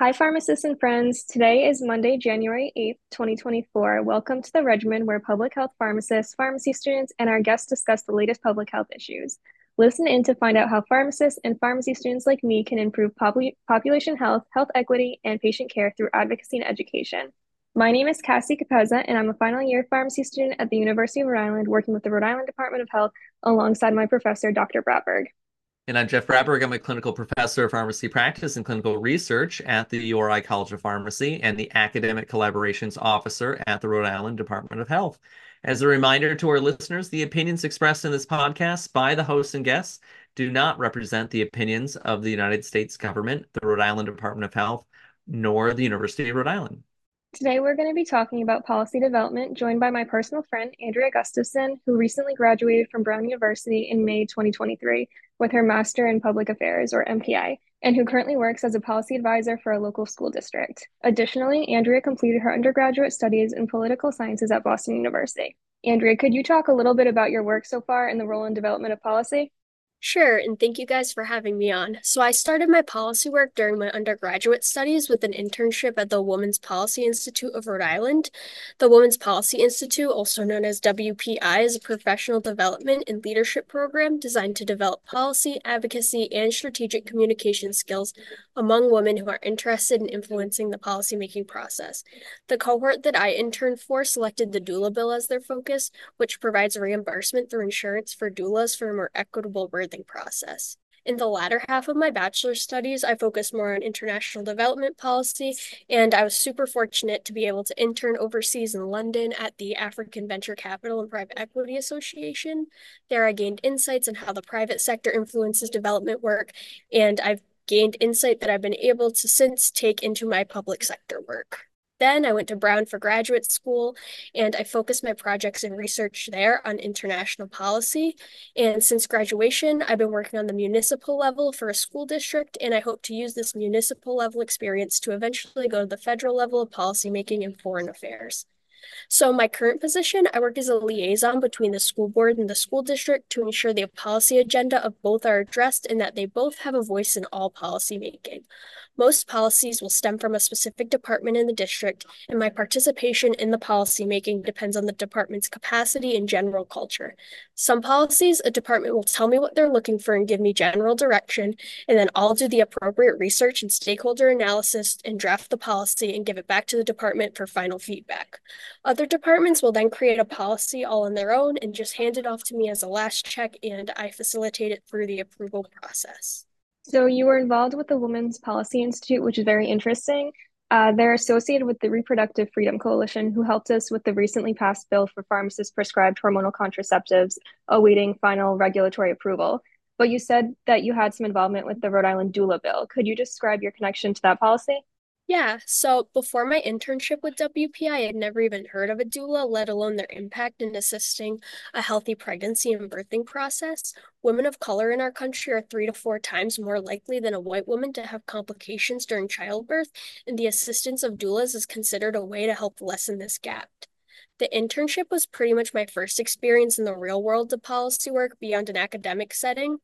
Hi, pharmacists and friends. Today is Monday, January 8th, 2024. Welcome to the regimen where public health pharmacists, pharmacy students, and our guests discuss the latest public health issues. Listen in to find out how pharmacists and pharmacy students like me can improve population health, health equity, and patient care through advocacy and education. My name is Cassie Capezza, and I'm a final year pharmacy student at the University of Rhode Island, working with the Rhode Island Department of Health alongside my professor, Dr. Bratberg. And I'm Jeff Bratberg. I'm a clinical professor of pharmacy practice and clinical research at the URI College of Pharmacy and the academic collaborations officer at the Rhode Island Department of Health. As a reminder to our listeners, the opinions expressed in this podcast by the hosts and guests do not represent the opinions of the United States government, the Rhode Island Department of Health, nor the University of Rhode Island. Today, we're going to be talking about policy development, joined by my personal friend, Andrea Gustafson, who recently graduated from Brown University in May 2023 with her Master in Public Affairs, or MPA, and who currently works as a policy advisor for a local school district. Additionally, Andrea completed her undergraduate studies in political sciences at Boston University. Andrea, could you talk a little bit about your work so far in the role and development of policy? Sure, and thank you guys for having me on. So, I started my policy work during my undergraduate studies with an internship at the Women's Policy Institute of Rhode Island. The Women's Policy Institute, also known as WPI, is a professional development and leadership program designed to develop policy, advocacy, and strategic communication skills among women who are interested in influencing the policymaking process. The cohort that I interned for selected the doula bill as their focus, which provides reimbursement through insurance for doulas for a more equitable process. In the latter half of my bachelor's studies, I focused more on international development policy, and I was super fortunate to be able to intern overseas in London at the African Venture Capital and Private Equity Association. There, I gained insights on how the private sector influences development work, and I've gained insight that I've been able to since take into my public sector work. Then I went to Brown for graduate school and I focused my projects and research there on international policy. And since graduation, I've been working on the municipal level for a school district, and I hope to use this municipal level experience to eventually go to the federal level of policymaking and foreign affairs. So, my current position, I work as a liaison between the school board and the school district to ensure the policy agenda of both are addressed and that they both have a voice in all policymaking. Most policies will stem from a specific department in the district, and my participation in the policymaking depends on the department's capacity and general culture. Some policies, a department will tell me what they're looking for and give me general direction, and then I'll do the appropriate research and stakeholder analysis and draft the policy and give it back to the department for final feedback. Other departments will then create a policy all on their own and just hand it off to me as a last check, and I facilitate it through the approval process. So you were involved with the Women's Policy Institute, which is very interesting. Uh, they're associated with the Reproductive Freedom Coalition, who helped us with the recently passed bill for pharmacists prescribed hormonal contraceptives, awaiting final regulatory approval. But you said that you had some involvement with the Rhode Island doula bill. Could you describe your connection to that policy? Yeah, so before my internship with WPI, I had never even heard of a doula, let alone their impact in assisting a healthy pregnancy and birthing process. Women of color in our country are three to four times more likely than a white woman to have complications during childbirth, and the assistance of doulas is considered a way to help lessen this gap. The internship was pretty much my first experience in the real world of policy work beyond an academic setting.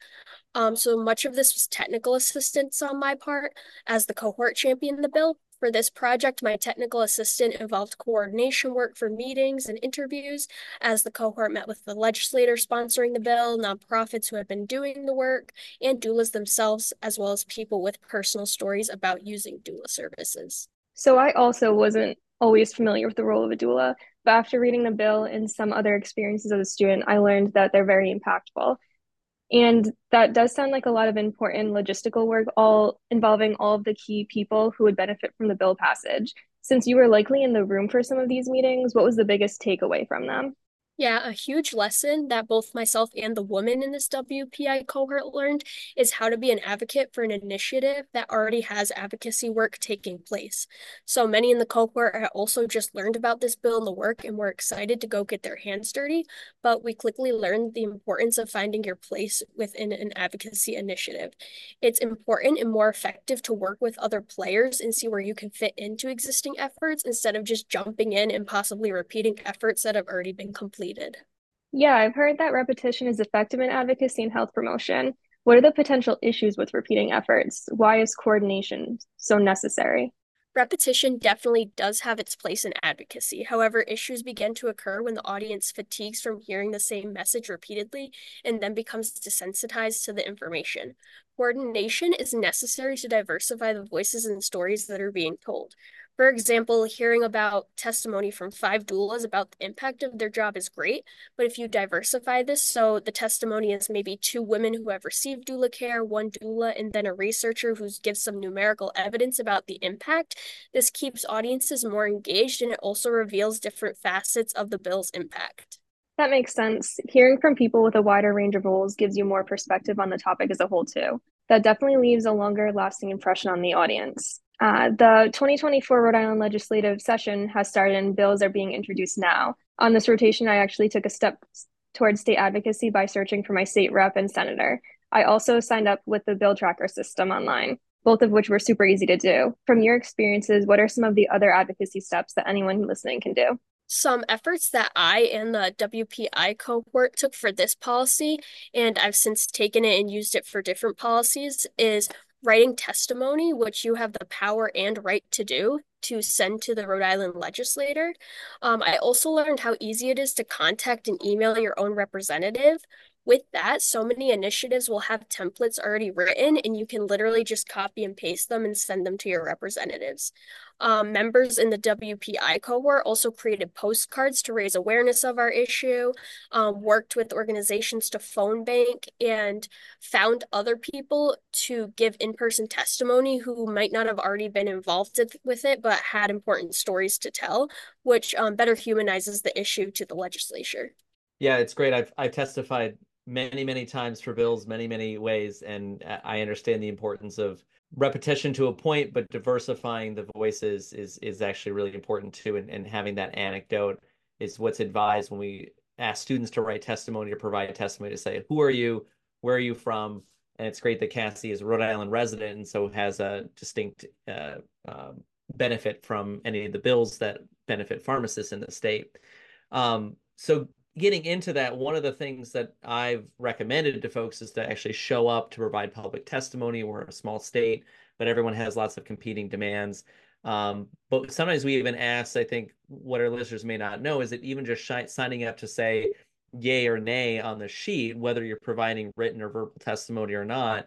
Um, so much of this was technical assistance on my part as the cohort championed the bill. For this project, my technical assistant involved coordination work for meetings and interviews as the cohort met with the legislator sponsoring the bill, nonprofits who had been doing the work, and doulas themselves, as well as people with personal stories about using doula services. So I also wasn't always familiar with the role of a doula. But after reading the bill and some other experiences as a student, I learned that they're very impactful. And that does sound like a lot of important logistical work, all involving all of the key people who would benefit from the bill passage. Since you were likely in the room for some of these meetings, what was the biggest takeaway from them? Yeah, a huge lesson that both myself and the woman in this WPI cohort learned is how to be an advocate for an initiative that already has advocacy work taking place. So many in the cohort had also just learned about this bill and the work and were excited to go get their hands dirty, but we quickly learned the importance of finding your place within an advocacy initiative. It's important and more effective to work with other players and see where you can fit into existing efforts instead of just jumping in and possibly repeating efforts that have already been completed completed. Yeah, I've heard that repetition is effective in advocacy and health promotion. What are the potential issues with repeating efforts? Why is coordination so necessary? Repetition definitely does have its place in advocacy. However, issues begin to occur when the audience fatigues from hearing the same message repeatedly and then becomes desensitized to the information. Coordination is necessary to diversify the voices and stories that are being told. For example, hearing about testimony from five doulas about the impact of their job is great, but if you diversify this, so the testimony is maybe two women who have received doula care, one doula, and then a researcher who gives some numerical evidence about the impact, this keeps audiences more engaged and it also reveals different facets of the bill's impact. That makes sense. Hearing from people with a wider range of roles gives you more perspective on the topic as a whole, too. That definitely leaves a longer lasting impression on the audience. Uh, the 2024 Rhode Island legislative session has started and bills are being introduced now. On this rotation, I actually took a step towards state advocacy by searching for my state rep and senator. I also signed up with the bill tracker system online, both of which were super easy to do. From your experiences, what are some of the other advocacy steps that anyone listening can do? Some efforts that I and the WPI cohort took for this policy, and I've since taken it and used it for different policies, is writing testimony, which you have the power and right to do to send to the Rhode Island legislator. Um, I also learned how easy it is to contact and email your own representative. With that, so many initiatives will have templates already written, and you can literally just copy and paste them and send them to your representatives. Um, members in the WPI cohort also created postcards to raise awareness of our issue, um, worked with organizations to phone bank, and found other people to give in person testimony who might not have already been involved with it but had important stories to tell, which um, better humanizes the issue to the legislature. Yeah, it's great. I've I've testified many many times for bills, many many ways, and I understand the importance of repetition to a point, but diversifying the voices is is actually really important too. And, and having that anecdote is what's advised when we ask students to write testimony or provide testimony to say, who are you? Where are you from? And it's great that Cassie is a Rhode Island resident and so has a distinct uh, um, benefit from any of the bills that benefit pharmacists in the state. Um, so getting into that, one of the things that I've recommended to folks is to actually show up to provide public testimony. We're a small state, but everyone has lots of competing demands. Um, but sometimes we even ask, I think what our listeners may not know is that even just signing up to say yay or nay on the sheet, whether you're providing written or verbal testimony or not,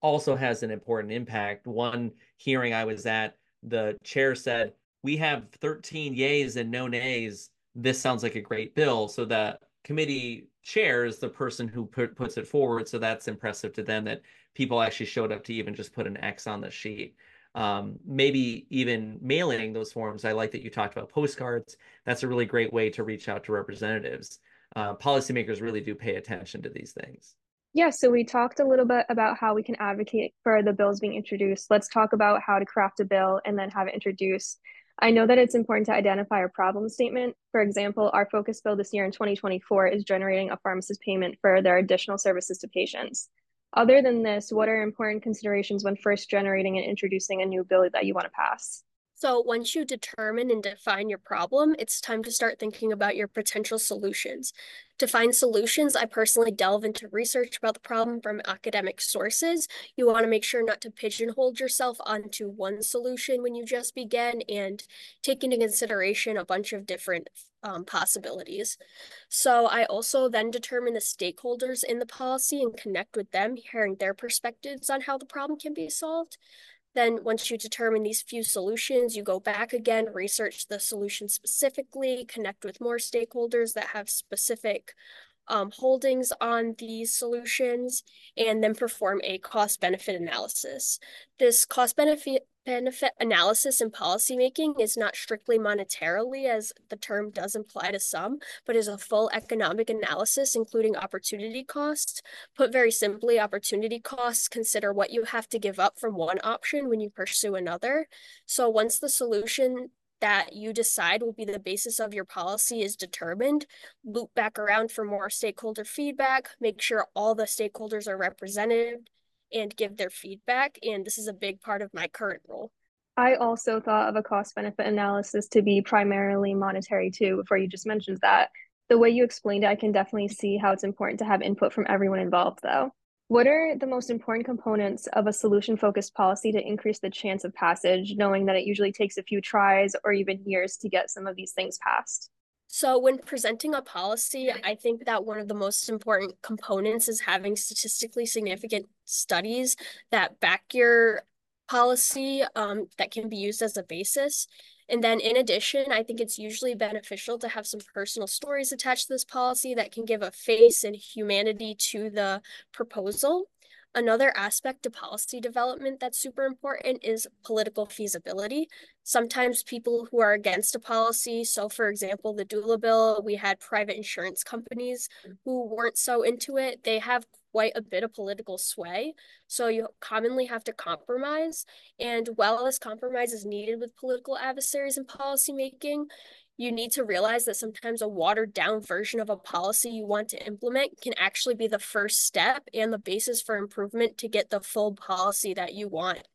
also has an important impact. One hearing I was at, the chair said, we have 13 yays and no nays this sounds like a great bill. So the committee chair is the person who put, puts it forward. So that's impressive to them that people actually showed up to even just put an X on the sheet. Um, maybe even mailing those forms. I like that you talked about postcards. That's a really great way to reach out to representatives. Uh, policymakers really do pay attention to these things. Yeah, so we talked a little bit about how we can advocate for the bills being introduced. Let's talk about how to craft a bill and then have it introduced. I know that it's important to identify a problem statement. For example, our focus bill this year in 2024 is generating a pharmacist payment for their additional services to patients. Other than this, what are important considerations when first generating and introducing a new bill that you want to pass? So once you determine and define your problem, it's time to start thinking about your potential solutions. To find solutions, I personally delve into research about the problem from academic sources. You want to make sure not to pigeonhole yourself onto one solution when you just begin and take into consideration a bunch of different um, possibilities. So I also then determine the stakeholders in the policy and connect with them, hearing their perspectives on how the problem can be solved. Then once you determine these few solutions, you go back again, research the solution specifically, connect with more stakeholders that have specific um, holdings on these solutions, and then perform a cost benefit analysis. This cost benefit benefit analysis in policymaking is not strictly monetarily, as the term does imply to some, but is a full economic analysis, including opportunity costs. Put very simply, opportunity costs consider what you have to give up from one option when you pursue another. So once the solution that you decide will be the basis of your policy is determined, loop back around for more stakeholder feedback, make sure all the stakeholders are represented and give their feedback. And this is a big part of my current role. I also thought of a cost benefit analysis to be primarily monetary too, before you just mentioned that. The way you explained it, I can definitely see how it's important to have input from everyone involved, though. What are the most important components of a solution-focused policy to increase the chance of passage, knowing that it usually takes a few tries or even years to get some of these things passed? So, when presenting a policy, I think that one of the most important components is having statistically significant studies that back your policy um, that can be used as a basis. And then, in addition, I think it's usually beneficial to have some personal stories attached to this policy that can give a face and humanity to the proposal. Another aspect of policy development that's super important is political feasibility. Sometimes people who are against a policy, so for example, the doula bill, we had private insurance companies who weren't so into it. They have quite a bit of political sway. So you commonly have to compromise. And while this compromise is needed with political adversaries in policymaking, you need to realize that sometimes a watered down version of a policy you want to implement can actually be the first step and the basis for improvement to get the full policy that you want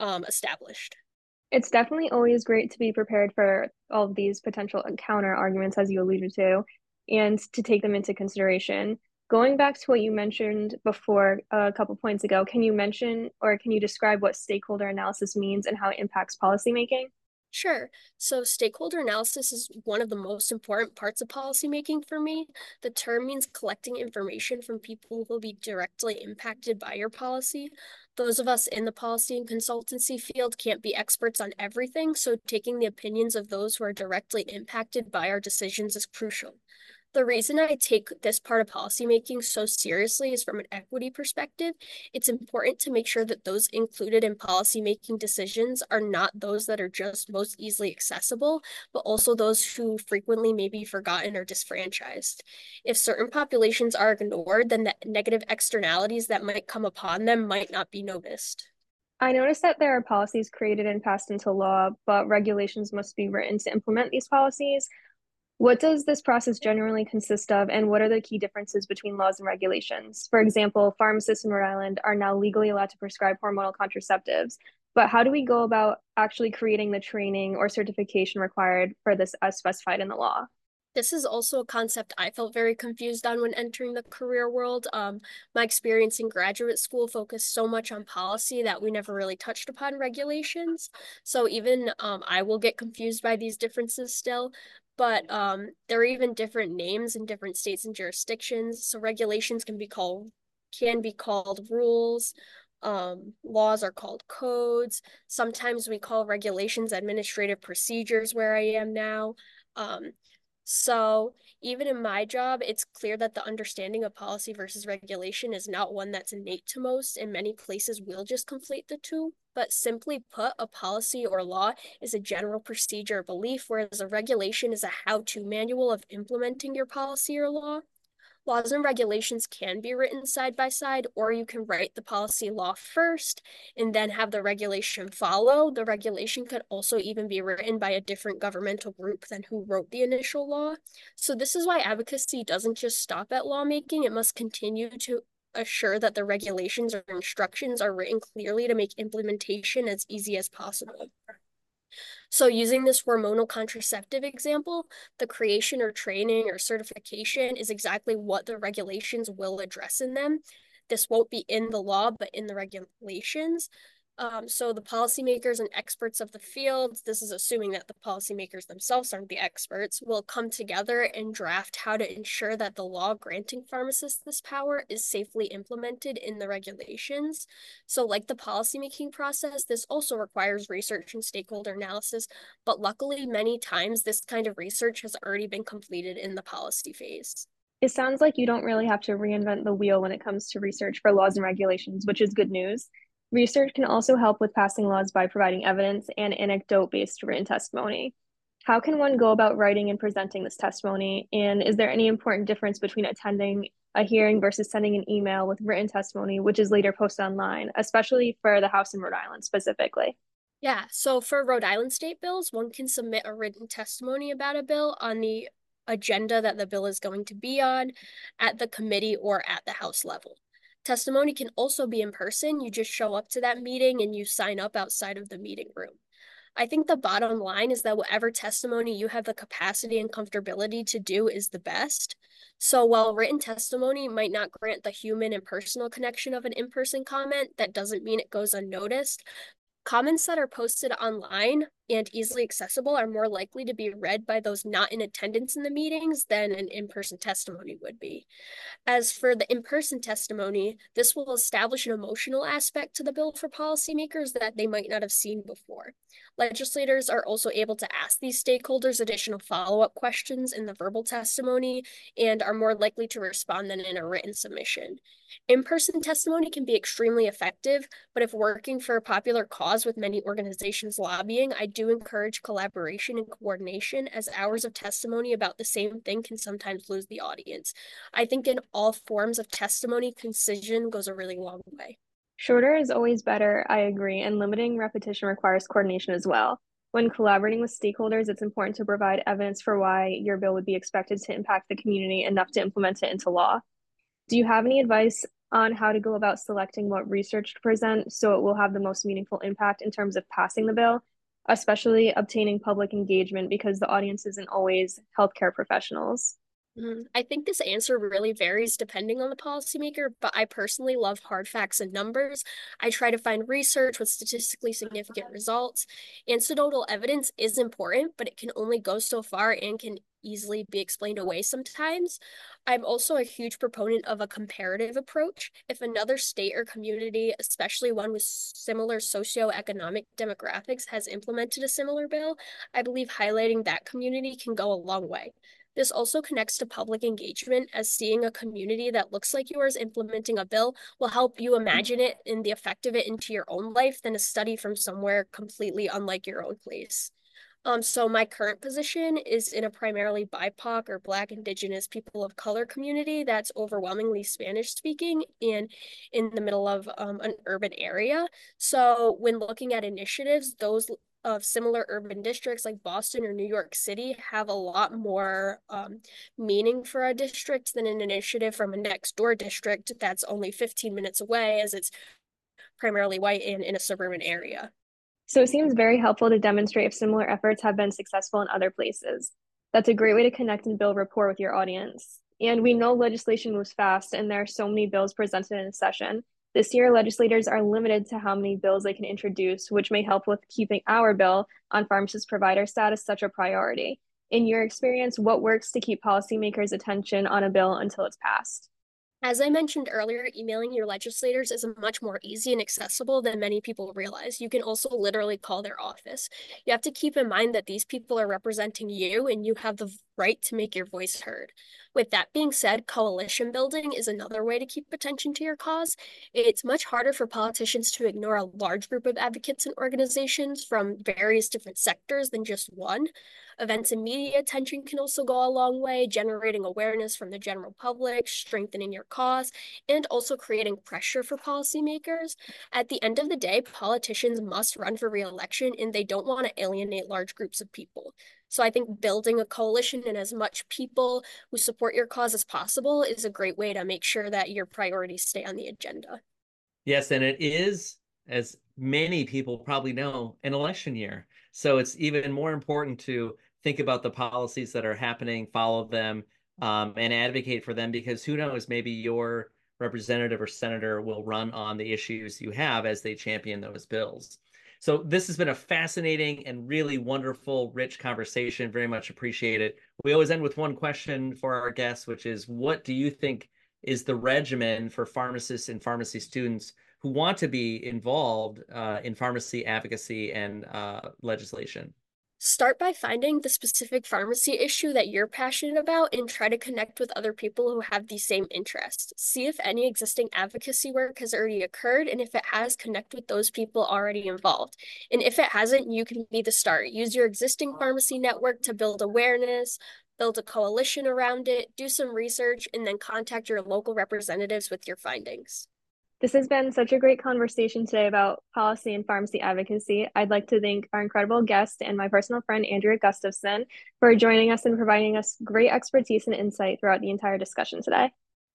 um, established. It's definitely always great to be prepared for all of these potential counter arguments, as you alluded to, and to take them into consideration. Going back to what you mentioned before uh, a couple points ago, can you mention or can you describe what stakeholder analysis means and how it impacts policymaking? Sure. So, stakeholder analysis is one of the most important parts of policymaking for me. The term means collecting information from people who will be directly impacted by your policy. Those of us in the policy and consultancy field can't be experts on everything, so taking the opinions of those who are directly impacted by our decisions is crucial. The reason I take this part of policymaking so seriously is from an equity perspective. It's important to make sure that those included in policymaking decisions are not those that are just most easily accessible, but also those who frequently may be forgotten or disfranchised. If certain populations are ignored, then the negative externalities that might come upon them might not be noticed. I noticed that there are policies created and passed into law, but regulations must be written to implement these policies. What does this process generally consist of, and what are the key differences between laws and regulations? For example, pharmacists in Rhode Island are now legally allowed to prescribe hormonal contraceptives, but how do we go about actually creating the training or certification required for this as specified in the law? This is also a concept I felt very confused on when entering the career world. Um, my experience in graduate school focused so much on policy that we never really touched upon regulations. So even um, I will get confused by these differences still but um, there are even different names in different states and jurisdictions. So regulations can be called can be called rules. Um, laws are called codes. Sometimes we call regulations administrative procedures where I am now. Um, so even in my job, it's clear that the understanding of policy versus regulation is not one that's innate to most, and many places will just conflate the two. But simply put, a policy or law is a general procedure or belief, whereas a regulation is a how to manual of implementing your policy or law. Laws and regulations can be written side by side, or you can write the policy law first and then have the regulation follow. The regulation could also even be written by a different governmental group than who wrote the initial law. So, this is why advocacy doesn't just stop at lawmaking, it must continue to assure that the regulations or instructions are written clearly to make implementation as easy as possible. So using this hormonal contraceptive example, the creation or training or certification is exactly what the regulations will address in them. This won't be in the law, but in the regulations. Um, so the policymakers and experts of the field, this is assuming that the policymakers themselves aren't the experts, will come together and draft how to ensure that the law granting pharmacists this power is safely implemented in the regulations. So like the policymaking process, this also requires research and stakeholder analysis, but luckily many times this kind of research has already been completed in the policy phase. It sounds like you don't really have to reinvent the wheel when it comes to research for laws and regulations, which is good news. Research can also help with passing laws by providing evidence and anecdote based written testimony. How can one go about writing and presenting this testimony? And is there any important difference between attending a hearing versus sending an email with written testimony, which is later posted online, especially for the House in Rhode Island specifically? Yeah, so for Rhode Island state bills, one can submit a written testimony about a bill on the agenda that the bill is going to be on at the committee or at the House level. Testimony can also be in person. You just show up to that meeting and you sign up outside of the meeting room. I think the bottom line is that whatever testimony you have the capacity and comfortability to do is the best. So while written testimony might not grant the human and personal connection of an in person comment, that doesn't mean it goes unnoticed. Comments that are posted online and easily accessible are more likely to be read by those not in attendance in the meetings than an in person testimony would be. As for the in person testimony, this will establish an emotional aspect to the bill for policymakers that they might not have seen before. Legislators are also able to ask these stakeholders additional follow up questions in the verbal testimony and are more likely to respond than in a written submission. In person testimony can be extremely effective, but if working for a popular cause with many organizations lobbying, I do encourage collaboration and coordination as hours of testimony about the same thing can sometimes lose the audience. I think in all forms of testimony, concision goes a really long way. Shorter is always better, I agree, and limiting repetition requires coordination as well. When collaborating with stakeholders, it's important to provide evidence for why your bill would be expected to impact the community enough to implement it into law. Do you have any advice on how to go about selecting what research to present so it will have the most meaningful impact in terms of passing the bill especially obtaining public engagement because the audience isn't always healthcare professionals. Mm-hmm. I think this answer really varies depending on the policymaker, but I personally love hard facts and numbers. I try to find research with statistically significant results. Anecdotal evidence is important, but it can only go so far and can easily be explained away sometimes. I'm also a huge proponent of a comparative approach. If another state or community, especially one with similar socioeconomic demographics, has implemented a similar bill, I believe highlighting that community can go a long way. This also connects to public engagement, as seeing a community that looks like yours implementing a bill will help you imagine it and the effect of it into your own life than a study from somewhere completely unlike your own place. Um, so my current position is in a primarily BIPOC or Black, Indigenous, people of color community that's overwhelmingly Spanish speaking and in the middle of um, an urban area. So when looking at initiatives, those of similar urban districts like Boston or New York City have a lot more um, meaning for a district than an initiative from a next door district that's only 15 minutes away as it's primarily white and in a suburban area. So it seems very helpful to demonstrate if similar efforts have been successful in other places. That's a great way to connect and build rapport with your audience. And we know legislation moves fast, and there are so many bills presented in a session. This year, legislators are limited to how many bills they can introduce, which may help with keeping our bill on pharmacist provider status such a priority. In your experience, what works to keep policymakers' attention on a bill until it's passed? As I mentioned earlier, emailing your legislators is much more easy and accessible than many people realize. You can also literally call their office. You have to keep in mind that these people are representing you and you have the right to make your voice heard. With that being said, coalition building is another way to keep attention to your cause. It's much harder for politicians to ignore a large group of advocates and organizations from various different sectors than just one. Events and media attention can also go a long way, generating awareness from the general public, strengthening your cause, and also creating pressure for policymakers. At the end of the day, politicians must run for reelection and they don't want to alienate large groups of people. So I think building a coalition and as much people who support your cause as possible is a great way to make sure that your priorities stay on the agenda. Yes, and it is, as many people probably know, an election year. So it's even more important to think about the policies that are happening, follow them, um, and advocate for them because who knows, maybe your representative or senator will run on the issues you have as they champion those bills. So this has been a fascinating and really wonderful, rich conversation. Very much appreciate it. We always end with one question for our guests, which is what do you think is the regimen for pharmacists and pharmacy students who want to be involved uh, in pharmacy advocacy and uh, legislation? Start by finding the specific pharmacy issue that you're passionate about and try to connect with other people who have the same interests. See if any existing advocacy work has already occurred, and if it has, connect with those people already involved. And if it hasn't, you can be the start. Use your existing pharmacy network to build awareness, build a coalition around it, do some research, and then contact your local representatives with your findings. This has been such a great conversation today about policy and pharmacy advocacy. I'd like to thank our incredible guest and my personal friend, Andrea Gustafson, for joining us and providing us great expertise and insight throughout the entire discussion today.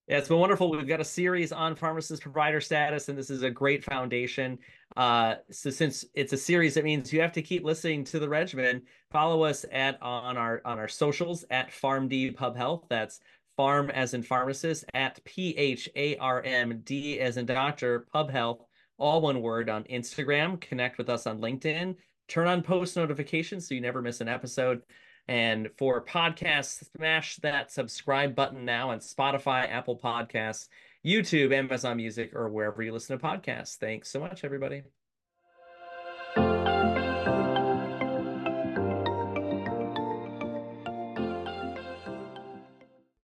Yeah, it's been wonderful. We've got a series on pharmacist provider status, and this is a great foundation. Uh, so since it's a series, it means you have to keep listening to the regimen. Follow us at on our on our socials at PharmD Pub Health. That's Pharm as in pharmacist at P H A R M D as in doctor Pub Health, all one word on Instagram. Connect with us on LinkedIn. Turn on post notifications so you never miss an episode. And for podcasts, smash that subscribe button now on Spotify, Apple Podcasts, YouTube, Amazon Music, or wherever you listen to podcasts. Thanks so much, everybody.